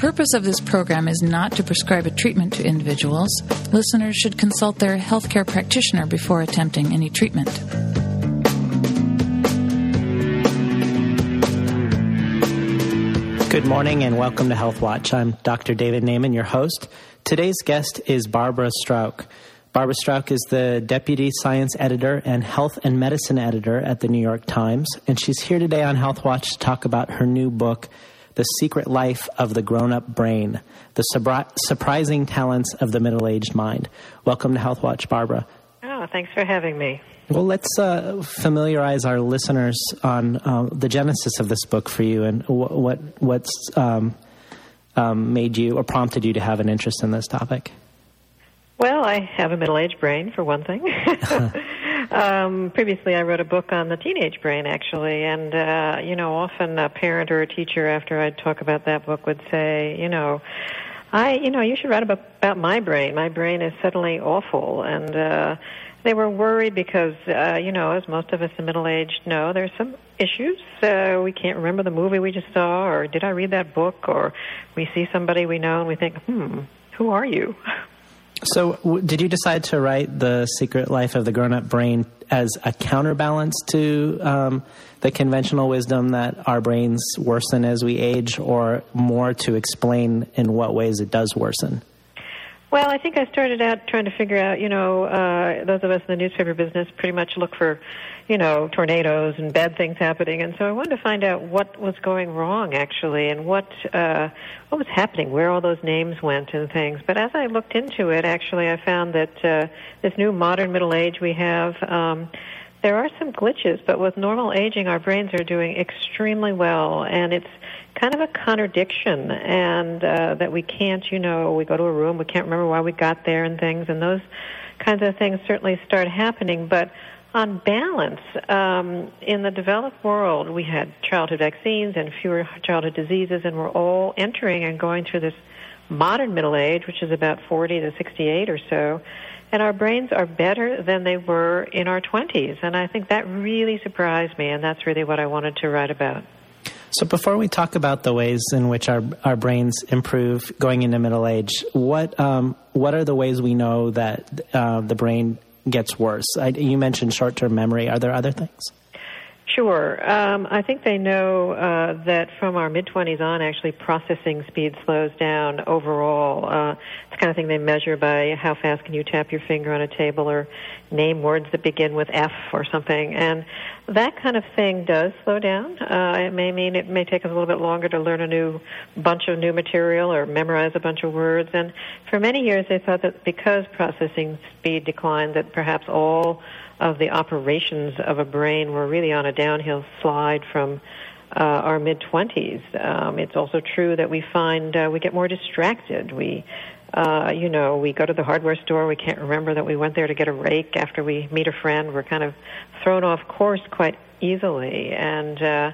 purpose of this program is not to prescribe a treatment to individuals. Listeners should consult their healthcare practitioner before attempting any treatment. Good morning and welcome to Health Watch. I'm Dr. David Naiman, your host. Today's guest is Barbara Strauch. Barbara Strauch is the Deputy Science Editor and Health and Medicine Editor at the New York Times, and she's here today on Health Watch to talk about her new book, The Secret Life of the Grown Up Brain The Surprising Talents of the Middle Aged Mind. Welcome to Health Watch, Barbara. Oh, thanks for having me. Well, let's uh, familiarize our listeners on uh, the genesis of this book for you and what, what what's um, um, made you or prompted you to have an interest in this topic. Well, I have a middle-aged brain, for one thing. um, previously, I wrote a book on the teenage brain, actually, and uh, you know, often a parent or a teacher, after I'd talk about that book, would say, you know, I, you know, you should write about, about my brain. My brain is suddenly awful, and uh, they were worried because, uh, you know, as most of us in middle age know, there's some issues. Uh, we can't remember the movie we just saw, or did I read that book, or we see somebody we know and we think, hmm, who are you? So, w- did you decide to write The Secret Life of the Grown Up Brain as a counterbalance to um, the conventional wisdom that our brains worsen as we age, or more to explain in what ways it does worsen? Well, I think I started out trying to figure out, you know, uh, those of us in the newspaper business pretty much look for, you know, tornadoes and bad things happening, and so I wanted to find out what was going wrong actually, and what uh, what was happening, where all those names went and things. But as I looked into it, actually, I found that uh, this new modern middle age we have. Um, there are some glitches, but with normal aging, our brains are doing extremely well, and it's kind of a contradiction, and uh, that we can't, you know, we go to a room, we can't remember why we got there, and things, and those kinds of things certainly start happening. But on balance, um, in the developed world, we had childhood vaccines and fewer childhood diseases, and we're all entering and going through this modern middle age, which is about 40 to 68 or so and our brains are better than they were in our 20s. And I think that really surprised me, and that's really what I wanted to write about. So, before we talk about the ways in which our, our brains improve going into middle age, what, um, what are the ways we know that uh, the brain gets worse? I, you mentioned short term memory. Are there other things? Sure. Um, I think they know uh, that from our mid 20s on, actually, processing speed slows down overall. Uh, it's the kind of thing they measure by how fast can you tap your finger on a table or name words that begin with F or something. And that kind of thing does slow down. Uh, it may mean it may take us a little bit longer to learn a new bunch of new material or memorize a bunch of words. And for many years, they thought that because processing speed declined, that perhaps all of the operations of a brain were really on a downhill slide from uh, our mid 20s. Um, it's also true that we find uh, we get more distracted. We, uh, you know, we go to the hardware store, we can't remember that we went there to get a rake after we meet a friend. We're kind of thrown off course quite easily. And uh,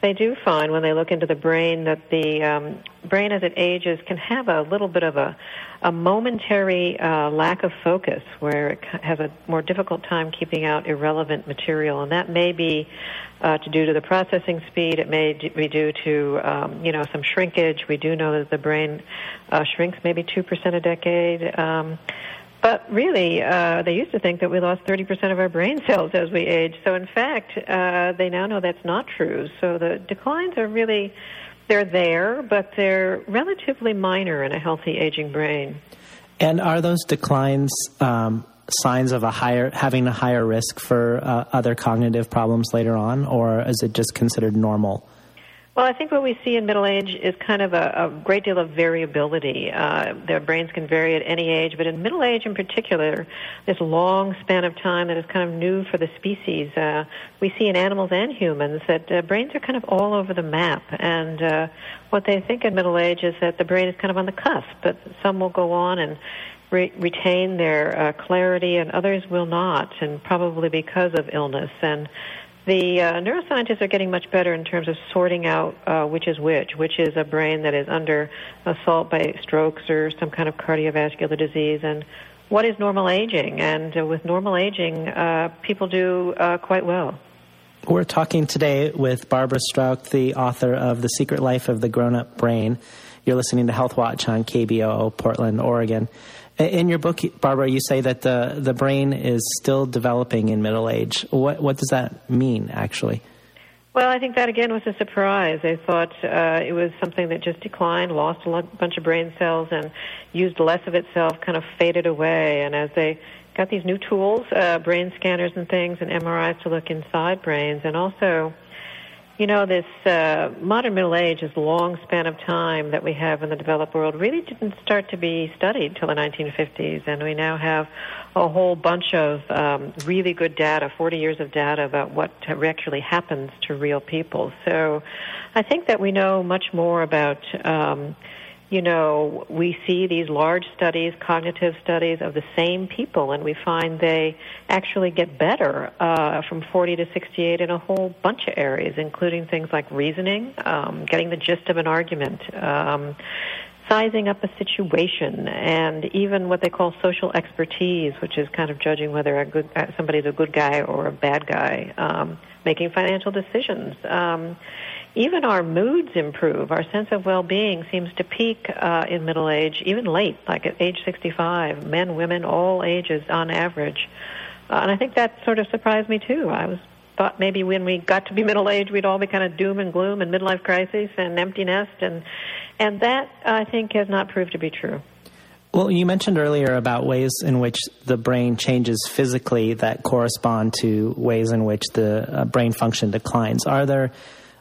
they do find when they look into the brain that the um, brain as it ages can have a little bit of a, a momentary uh, lack of focus where it has a more difficult time keeping out irrelevant material, and that may be uh, to due to the processing speed. It may be due to um, you know some shrinkage. We do know that the brain uh, shrinks maybe two percent a decade. Um, but really, uh, they used to think that we lost 30% of our brain cells as we age. So, in fact, uh, they now know that's not true. So, the declines are really they're there, but they're relatively minor in a healthy aging brain. And are those declines um, signs of a higher having a higher risk for uh, other cognitive problems later on, or is it just considered normal? Well, I think what we see in middle age is kind of a, a great deal of variability. Uh, their brains can vary at any age, but in middle age in particular, this long span of time that is kind of new for the species. Uh, we see in animals and humans that uh, brains are kind of all over the map, and uh, what they think in middle age is that the brain is kind of on the cusp, but some will go on and re- retain their uh, clarity, and others will not, and probably because of illness and the uh, neuroscientists are getting much better in terms of sorting out uh, which is which, which is a brain that is under assault by strokes or some kind of cardiovascular disease, and what is normal aging. And uh, with normal aging, uh, people do uh, quite well. We're talking today with Barbara Strauch, the author of The Secret Life of the Grown Up Brain. You're listening to Health Watch on KBOO, Portland, Oregon. In your book, Barbara, you say that the, the brain is still developing in middle age. What, what does that mean, actually? Well, I think that again was a surprise. They thought uh, it was something that just declined, lost a bunch of brain cells, and used less of itself, kind of faded away. And as they got these new tools, uh, brain scanners and things, and MRIs to look inside brains, and also you know, this uh, modern middle age, this long span of time that we have in the developed world, really didn't start to be studied till the 1950s, and we now have a whole bunch of um, really good data, 40 years of data about what actually happens to real people. So, I think that we know much more about. Um, you know, we see these large studies, cognitive studies of the same people, and we find they actually get better uh, from 40 to 68 in a whole bunch of areas, including things like reasoning, um, getting the gist of an argument, um, sizing up a situation, and even what they call social expertise, which is kind of judging whether a good uh, somebody's a good guy or a bad guy, um, making financial decisions. Um, even our moods improve. Our sense of well-being seems to peak uh, in middle age, even late, like at age 65. Men, women, all ages on average. Uh, and I think that sort of surprised me too. I was thought maybe when we got to be middle age, we'd all be kind of doom and gloom and midlife crisis and empty nest, and and that I think has not proved to be true. Well, you mentioned earlier about ways in which the brain changes physically that correspond to ways in which the uh, brain function declines. Are there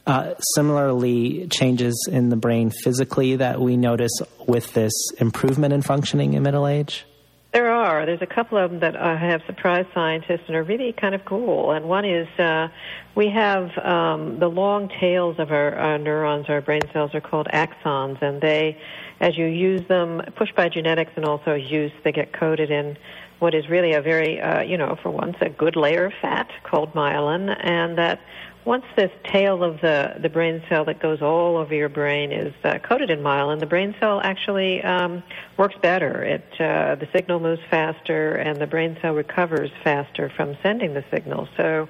uh, similarly, changes in the brain physically that we notice with this improvement in functioning in middle age? There are. There's a couple of them that have surprised scientists and are really kind of cool. And one is uh, we have um, the long tails of our, our neurons, our brain cells are called axons, and they, as you use them, pushed by genetics and also use, they get coded in what is really a very, uh, you know, for once, a good layer of fat called myelin, and that once this tail of the, the brain cell that goes all over your brain is uh, coated in myelin, the brain cell actually um, works better. It uh, the signal moves faster, and the brain cell recovers faster from sending the signal. So.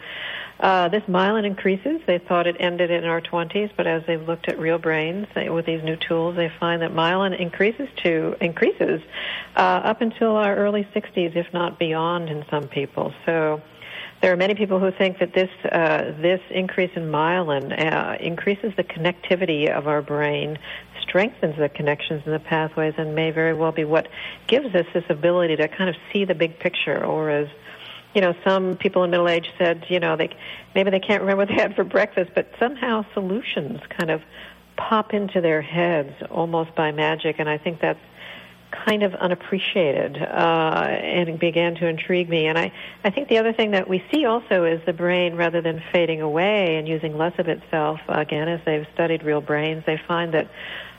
Uh, this myelin increases. They thought it ended in our 20s, but as they've looked at real brains they, with these new tools, they find that myelin increases to increases uh, up until our early 60s, if not beyond, in some people. So there are many people who think that this uh, this increase in myelin uh, increases the connectivity of our brain, strengthens the connections in the pathways, and may very well be what gives us this ability to kind of see the big picture. Or as you know, some people in middle age said, you know, they maybe they can't remember what they had for breakfast, but somehow solutions kind of pop into their heads almost by magic, and I think that's kind of unappreciated uh, and began to intrigue me. And I, I think the other thing that we see also is the brain, rather than fading away and using less of itself, again, as they've studied real brains, they find that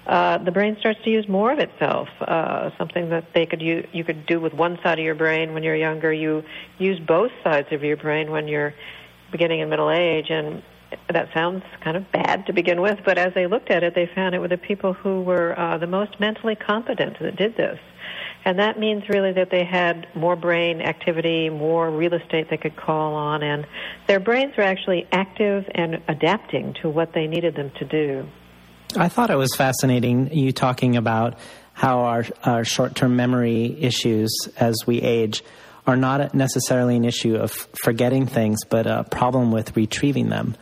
uh, the brain starts to use more of itself. Uh, something that they could you you could do with one side of your brain when you're younger, you use both sides of your brain when you're beginning in middle age, and that sounds kind of bad to begin with, but as they looked at it, they found it were the people who were uh, the most mentally competent that did this. And that means really that they had more brain activity, more real estate they could call on, and their brains were actually active and adapting to what they needed them to do. I thought it was fascinating you talking about how our, our short term memory issues as we age are not necessarily an issue of forgetting things, but a problem with retrieving them.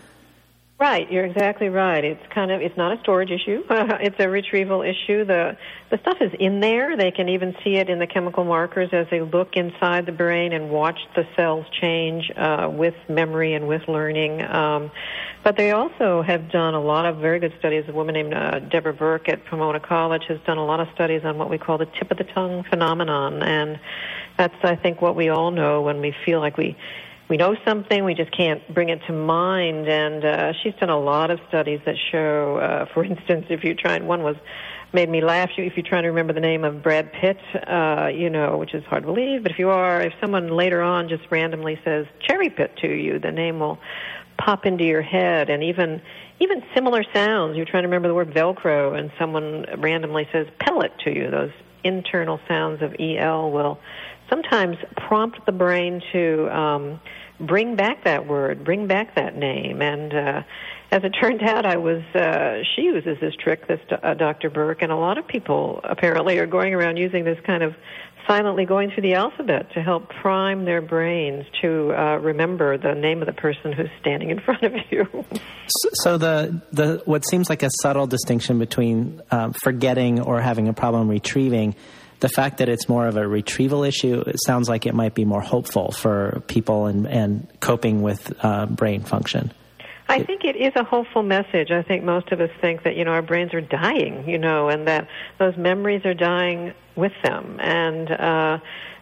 Right, you're exactly right. It's kind of it's not a storage issue. it's a retrieval issue. The the stuff is in there. They can even see it in the chemical markers as they look inside the brain and watch the cells change uh, with memory and with learning. Um, but they also have done a lot of very good studies. A woman named uh, Deborah Burke at Pomona College has done a lot of studies on what we call the tip of the tongue phenomenon, and that's I think what we all know when we feel like we we know something, we just can't bring it to mind. And uh, she's done a lot of studies that show, uh, for instance, if you try, one was made me laugh. If you're trying to remember the name of Brad Pitt, uh, you know, which is hard to believe, but if you are, if someone later on just randomly says Cherry Pit to you, the name will pop into your head, and even even similar sounds. You're trying to remember the word Velcro, and someone randomly says pellet to you. Those internal sounds of EL will sometimes prompt the brain to um, bring back that word, bring back that name. And uh, as it turned out, I was uh, she uses this trick, this uh, Dr. Burke, and a lot of people apparently are going around using this kind of silently going through the alphabet to help prime their brains to uh, remember the name of the person who's standing in front of you. so the the what seems like a subtle distinction between um, forgetting or having a problem retrieving. The fact that it's more of a retrieval issue, it sounds like it might be more hopeful for people and, and coping with uh, brain function. I think it is a hopeful message. I think most of us think that, you know, our brains are dying, you know, and that those memories are dying with them. And uh,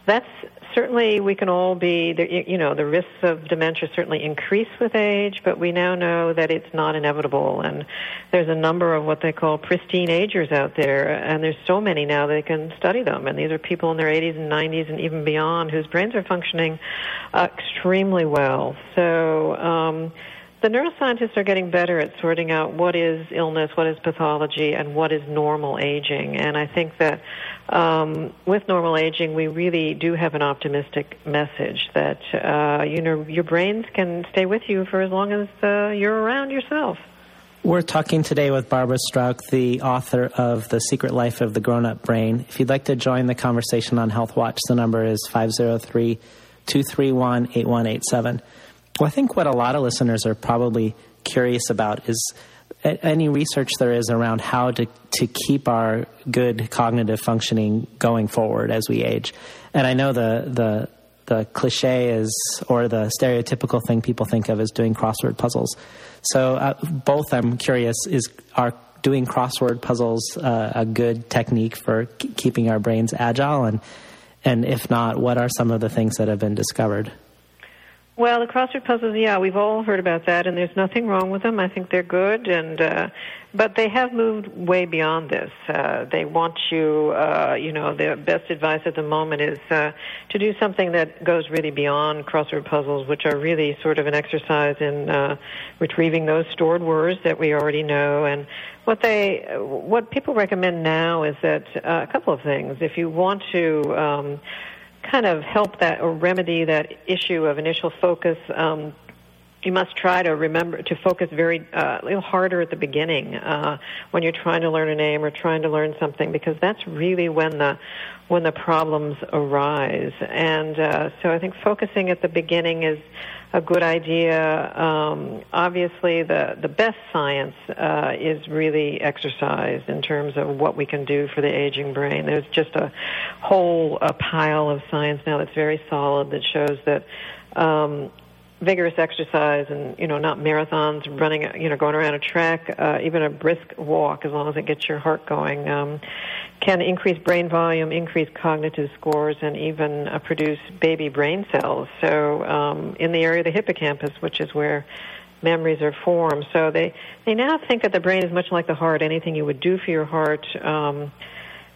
that's certainly, we can all be, you know, the risks of dementia certainly increase with age, but we now know that it's not inevitable. And there's a number of what they call pristine agers out there, and there's so many now they can study them. And these are people in their 80s and 90s and even beyond whose brains are functioning uh, extremely well. So, um, the neuroscientists are getting better at sorting out what is illness, what is pathology, and what is normal aging. And I think that um, with normal aging, we really do have an optimistic message that uh, you know your brains can stay with you for as long as uh, you're around yourself. We're talking today with Barbara Strauch, the author of The Secret Life of the Grown Up Brain. If you'd like to join the conversation on Health Watch, the number is 503 231 8187. Well, I think what a lot of listeners are probably curious about is any research there is around how to, to keep our good cognitive functioning going forward as we age. And I know the, the, the cliche is, or the stereotypical thing people think of is doing crossword puzzles. So, uh, both I'm curious is are doing crossword puzzles uh, a good technique for keeping our brains agile? And, and if not, what are some of the things that have been discovered? Well, the crossword puzzles, yeah, we've all heard about that, and there's nothing wrong with them. I think they're good, and uh, but they have moved way beyond this. Uh, they want you, uh, you know, the best advice at the moment is uh, to do something that goes really beyond crossword puzzles, which are really sort of an exercise in uh, retrieving those stored words that we already know. And what they, what people recommend now is that uh, a couple of things. If you want to um, kind of help that or remedy that issue of initial focus, um, you must try to remember to focus very uh, a little harder at the beginning uh, when you're trying to learn a name or trying to learn something because that's really when the when the problems arise. And uh, so I think focusing at the beginning is a good idea. Um, obviously, the the best science uh, is really exercise in terms of what we can do for the aging brain. There's just a whole a pile of science now that's very solid that shows that. Um, vigorous exercise and you know not marathons running you know going around a track uh, even a brisk walk as long as it gets your heart going um, can increase brain volume increase cognitive scores and even uh, produce baby brain cells. So um, in the area of the hippocampus which is where memories are formed. So they they now think that the brain is much like the heart. Anything you would do for your heart um,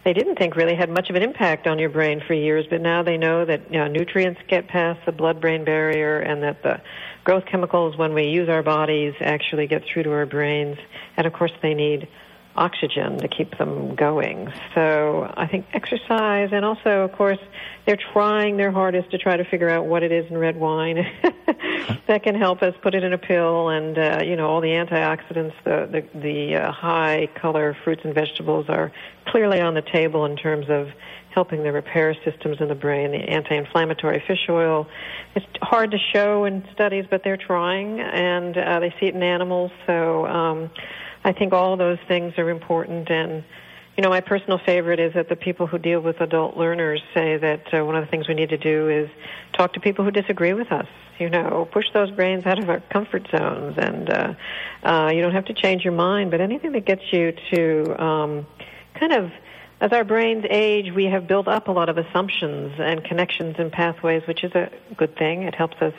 they didn't think really had much of an impact on your brain for years, but now they know that you know, nutrients get past the blood-brain barrier and that the growth chemicals when we use our bodies actually get through to our brains. And of course they need oxygen to keep them going. So I think exercise and also, of course, they're trying their hardest to try to figure out what it is in red wine that can help us put it in a pill and, uh, you know, all the antioxidants, the, the, the uh, high color fruits and vegetables are clearly on the table in terms of helping the repair systems in the brain, the anti-inflammatory fish oil. It's hard to show in studies, but they're trying, and uh, they see it in animals. So um, I think all those things are important. And you know, my personal favorite is that the people who deal with adult learners say that uh, one of the things we need to do is talk to people who disagree with us. You know, push those brains out of our comfort zones, and uh, uh, you don't have to change your mind, but anything that gets you to um, kind of as our brains age, we have built up a lot of assumptions and connections and pathways, which is a good thing. It helps us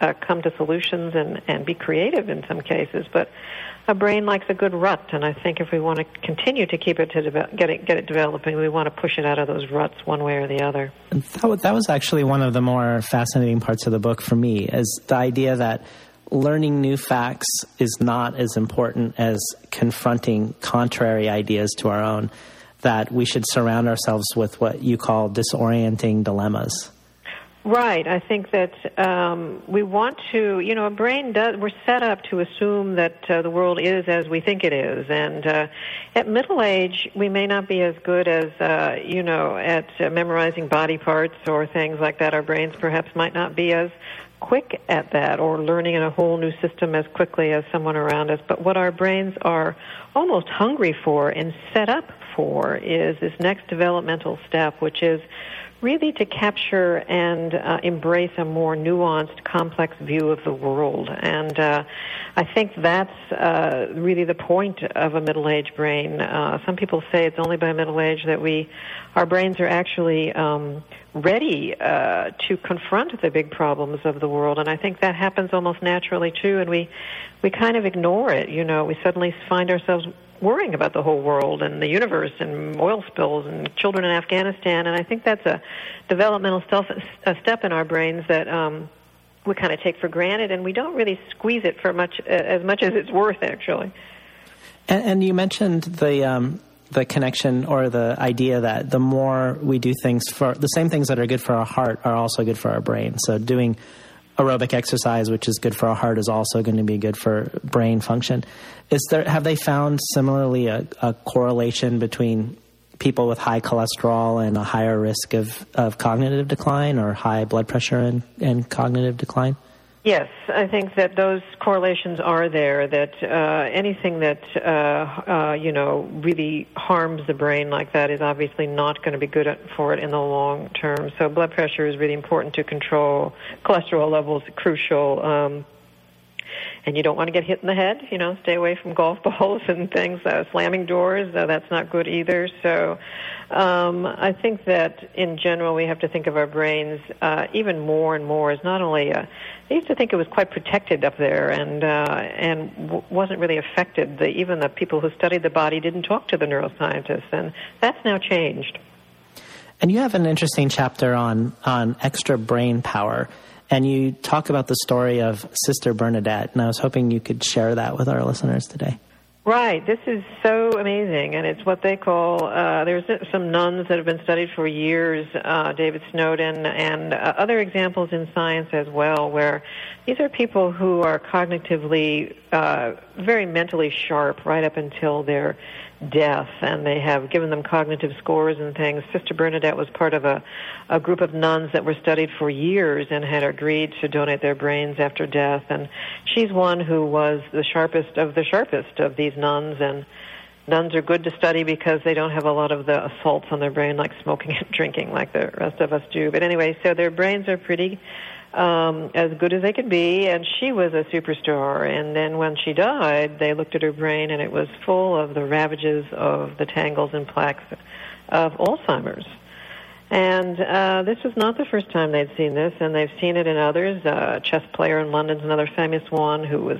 uh, come to solutions and, and be creative in some cases. But a brain likes a good rut, and I think if we want to continue to keep it to de- get it get it developing, we want to push it out of those ruts one way or the other. That, that was actually one of the more fascinating parts of the book for me, is the idea that learning new facts is not as important as confronting contrary ideas to our own, that we should surround ourselves with what you call disorienting dilemmas. Right. I think that um, we want to, you know, a brain does, we're set up to assume that uh, the world is as we think it is. And uh, at middle age, we may not be as good as, uh, you know, at uh, memorizing body parts or things like that. Our brains perhaps might not be as quick at that or learning in a whole new system as quickly as someone around us. But what our brains are almost hungry for and set up for is this next developmental step, which is really to capture and uh, embrace a more nuanced, complex view of the world. And uh, I think that's uh, really the point of a middle-aged brain. Uh, some people say it's only by middle age that we, our brains are actually um, ready uh, to confront the big problems of the world. And I think that happens almost naturally too. And we, we kind of ignore it. You know, we suddenly find ourselves worrying about the whole world and the universe and oil spills and children in Afghanistan. And I think that's a developmental step in our brains that um, we kind of take for granted, and we don't really squeeze it for much as much as it's worth, actually. And, and you mentioned the. Um, the connection or the idea that the more we do things for the same things that are good for our heart are also good for our brain. So doing aerobic exercise, which is good for our heart, is also going to be good for brain function. Is there have they found similarly a, a correlation between people with high cholesterol and a higher risk of, of cognitive decline or high blood pressure and, and cognitive decline? Yes, I think that those correlations are there. That uh, anything that uh, uh, you know really harms the brain like that is obviously not going to be good for it in the long term. So blood pressure is really important to control. Cholesterol levels crucial. Um, and you don't want to get hit in the head. You know, stay away from golf balls and things. Uh, slamming doors, uh, that's not good either. So, um, I think that in general we have to think of our brains uh, even more and more as not only. A, I used to think it was quite protected up there and uh, and w- wasn't really affected. The, even the people who studied the body didn't talk to the neuroscientists, and that's now changed. And you have an interesting chapter on on extra brain power and you talk about the story of Sister Bernadette, and I was hoping you could share that with our listeners today. Right. This is so amazing, and it's what they call. Uh, there's some nuns that have been studied for years, uh, David Snowdon, and uh, other examples in science as well, where these are people who are cognitively uh, very mentally sharp right up until their death, and they have given them cognitive scores and things. Sister Bernadette was part of a, a group of nuns that were studied for years and had agreed to donate their brains after death. And she's one who was the sharpest of the sharpest of these nuns. And nuns are good to study because they don't have a lot of the assaults on their brain like smoking and drinking like the rest of us do. But anyway, so their brains are pretty um, as good as they could be, and she was a superstar. And then when she died, they looked at her brain, and it was full of the ravages of the tangles and plaques of Alzheimer's. And uh, this was not the first time they'd seen this, and they've seen it in others. Uh, a chess player in London's another famous one who was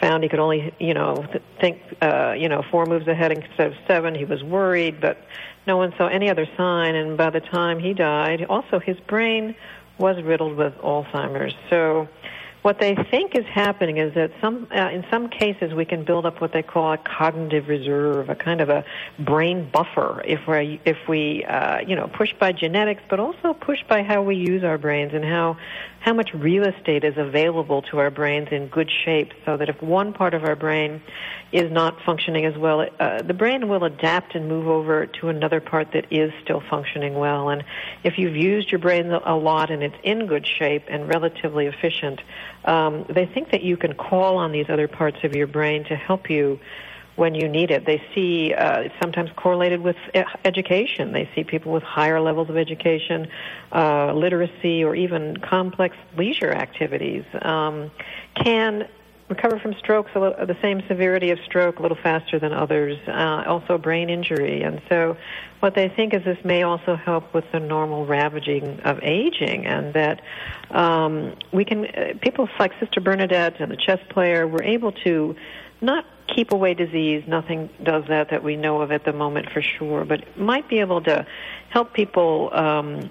found he could only, you know, think, uh, you know, four moves ahead instead of seven. He was worried, but no one saw any other sign. And by the time he died, also his brain was riddled with Alzheimer's. So what they think is happening is that some, uh, in some cases, we can build up what they call a cognitive reserve, a kind of a brain buffer, if we if we uh, you know pushed by genetics, but also pushed by how we use our brains and how how much real estate is available to our brains in good shape, so that if one part of our brain is not functioning as well, uh, the brain will adapt and move over to another part that is still functioning well. And if you've used your brain a lot and it's in good shape and relatively efficient, um, they think that you can call on these other parts of your brain to help you when you need it. They see uh, it's sometimes correlated with education. They see people with higher levels of education, uh, literacy, or even complex leisure activities um, can recover from strokes little, the same severity of stroke a little faster than others. Uh, also, brain injury, and so what they think is this may also help with the normal ravaging of aging, and that um, we can uh, people like Sister Bernadette and the chess player were able to not keep away disease. Nothing does that that we know of at the moment for sure, but might be able to help people um,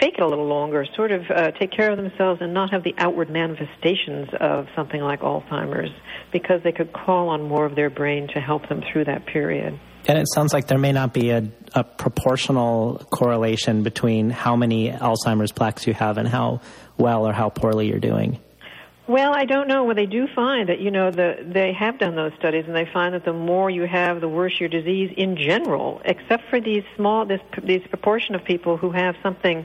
fake it a little longer, sort of uh, take care of themselves and not have the outward manifestations of something like Alzheimer's because they could call on more of their brain to help them through that period. And it sounds like there may not be a, a proportional correlation between how many Alzheimer's plaques you have and how well or how poorly you're doing. Well, I don't know. Well, they do find that you know the they have done those studies, and they find that the more you have, the worse your disease in general. Except for these small, this these proportion of people who have something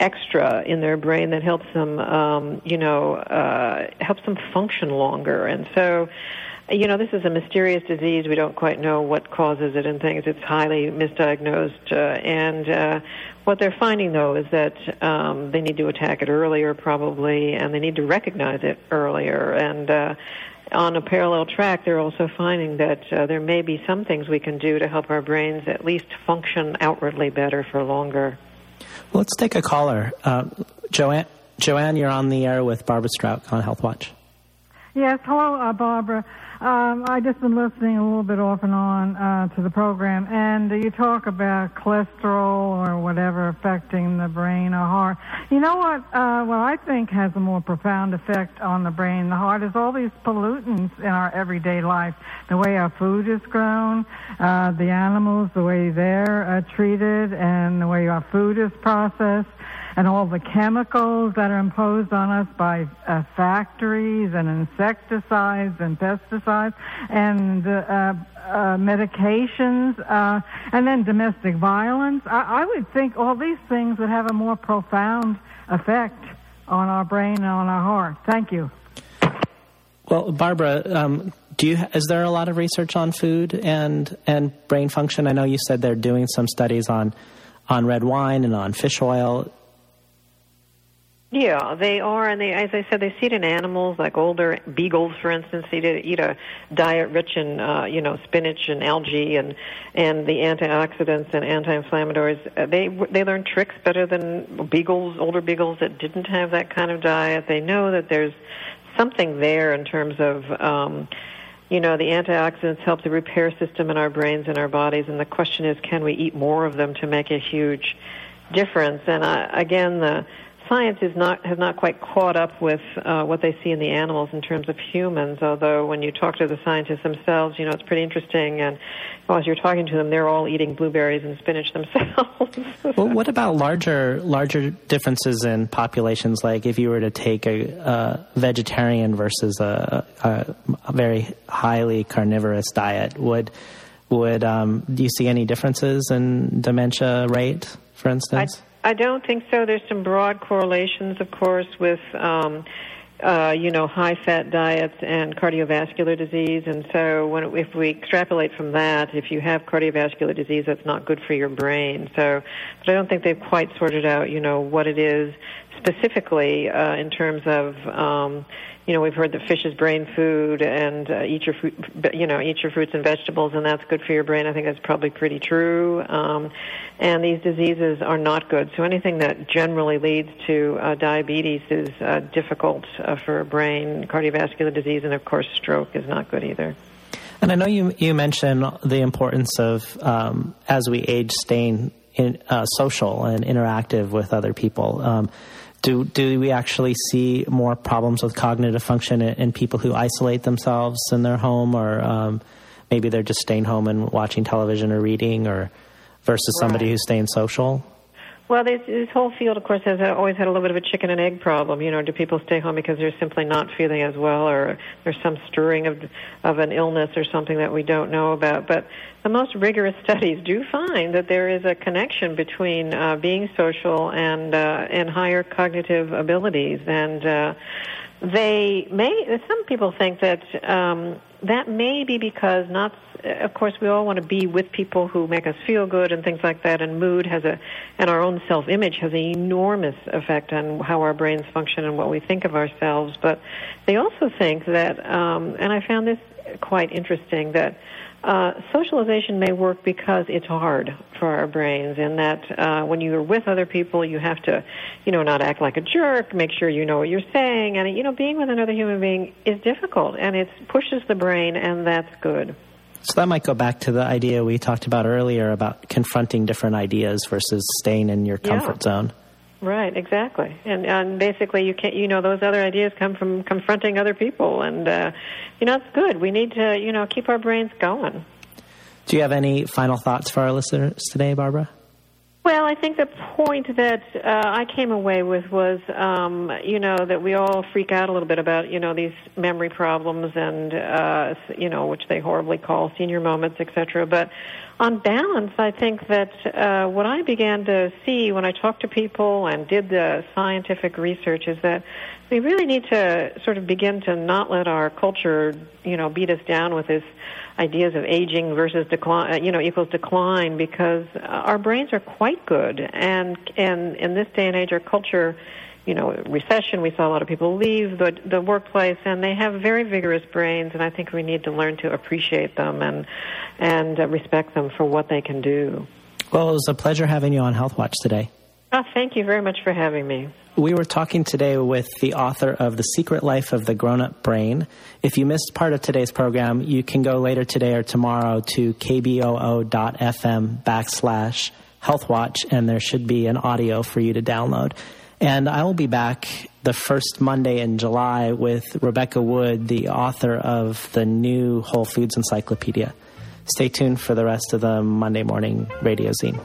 extra in their brain that helps them, um, you know, uh, helps them function longer, and so you know, this is a mysterious disease. We don't quite know what causes it and things. It's highly misdiagnosed. Uh, and uh, what they're finding, though, is that um, they need to attack it earlier, probably, and they need to recognize it earlier. And uh, on a parallel track, they're also finding that uh, there may be some things we can do to help our brains at least function outwardly better for longer. Well, let's take a caller. Uh, Joanne, Joanne, you're on the air with Barbara Strauch on Health Watch. Yes, hello, uh, Barbara. Um, I just been listening a little bit off and on uh, to the program, and you talk about cholesterol or whatever affecting the brain or heart. You know what? Uh, what I think has a more profound effect on the brain the heart is all these pollutants in our everyday life. The way our food is grown, uh, the animals, the way they're uh, treated, and the way our food is processed and all the chemicals that are imposed on us by uh, factories and insecticides and pesticides and uh, uh, medications uh, and then domestic violence. I, I would think all these things would have a more profound effect on our brain and on our heart. Thank you. Well, Barbara, um, do you is there a lot of research on food and and brain function? I know you said they're doing some studies on on red wine and on fish oil. Yeah, they are, and they, as I said, they see it in animals like older beagles, for instance. They eat a diet rich in, uh, you know, spinach and algae and and the antioxidants and anti-inflammatories. Uh, they they learn tricks better than beagles, older beagles that didn't have that kind of diet. They know that there's something there in terms of. Um, you know, the antioxidants help the repair system in our brains and our bodies, and the question is, can we eat more of them to make a huge difference? And uh, again, the science is not has not quite caught up with uh, what they see in the animals in terms of humans. Although when you talk to the scientists themselves, you know it's pretty interesting. And as you're talking to them, they're all eating blueberries and spinach themselves. well, what about larger larger differences in populations? Like if you were to take a, a vegetarian versus a, a, a, very highly carnivorous diet, would would um, do you see any differences in dementia rate, for instance? I, I don't think so. There's some broad correlations, of course, with um, uh, you know high fat diets and cardiovascular disease. And so, when if we extrapolate from that, if you have cardiovascular disease, that's not good for your brain. So, but I don't think they've quite sorted out, you know, what it is specifically uh, in terms of. Um, you know, we've heard that fish is brain food, and uh, eat your you know, eat your fruits and vegetables, and that's good for your brain. I think that's probably pretty true. Um, and these diseases are not good. So anything that generally leads to uh, diabetes is uh, difficult uh, for a brain. Cardiovascular disease, and of course, stroke is not good either. And I know you you mentioned the importance of um, as we age, staying in, uh, social and interactive with other people. Um, do do we actually see more problems with cognitive function in, in people who isolate themselves in their home, or um, maybe they're just staying home and watching television or reading, or versus right. somebody who's staying social? Well, this, this whole field, of course, has always had a little bit of a chicken and egg problem. You know, do people stay home because they're simply not feeling as well, or there's some stirring of of an illness or something that we don't know about? But the most rigorous studies do find that there is a connection between uh, being social and uh, and higher cognitive abilities, and uh, they may. Some people think that um, that may be because not of course we all want to be with people who make us feel good and things like that and mood has a and our own self image has an enormous effect on how our brains function and what we think of ourselves but they also think that um and i found this quite interesting that uh, socialization may work because it's hard for our brains, and that uh, when you're with other people, you have to, you know, not act like a jerk, make sure you know what you're saying, and you know, being with another human being is difficult, and it pushes the brain, and that's good. So that might go back to the idea we talked about earlier about confronting different ideas versus staying in your comfort yeah. zone. Right, exactly, and and basically you can't, you know, those other ideas come from confronting other people, and uh, you know, it's good. We need to, you know, keep our brains going. Do you have any final thoughts for our listeners today, Barbara? Well, I think the point that uh, I came away with was, um, you know, that we all freak out a little bit about, you know, these memory problems and, uh, you know, which they horribly call senior moments, etc. But on balance, I think that uh, what I began to see when I talked to people and did the scientific research is that we really need to sort of begin to not let our culture, you know, beat us down with this ideas of aging versus decline, uh, you know, equals decline because uh, our brains are quite good, and and in this day and age, our culture, you know, recession, we saw a lot of people leave the the workplace, and they have very vigorous brains, and I think we need to learn to appreciate them and and uh, respect them for what they can do. Well, it was a pleasure having you on Health Watch today. Oh, thank you very much for having me. We were talking today with the author of The Secret Life of the Grown Up Brain. If you missed part of today's program, you can go later today or tomorrow to kboo.fm backslash healthwatch, and there should be an audio for you to download. And I will be back the first Monday in July with Rebecca Wood, the author of the new Whole Foods Encyclopedia. Stay tuned for the rest of the Monday morning radio zine.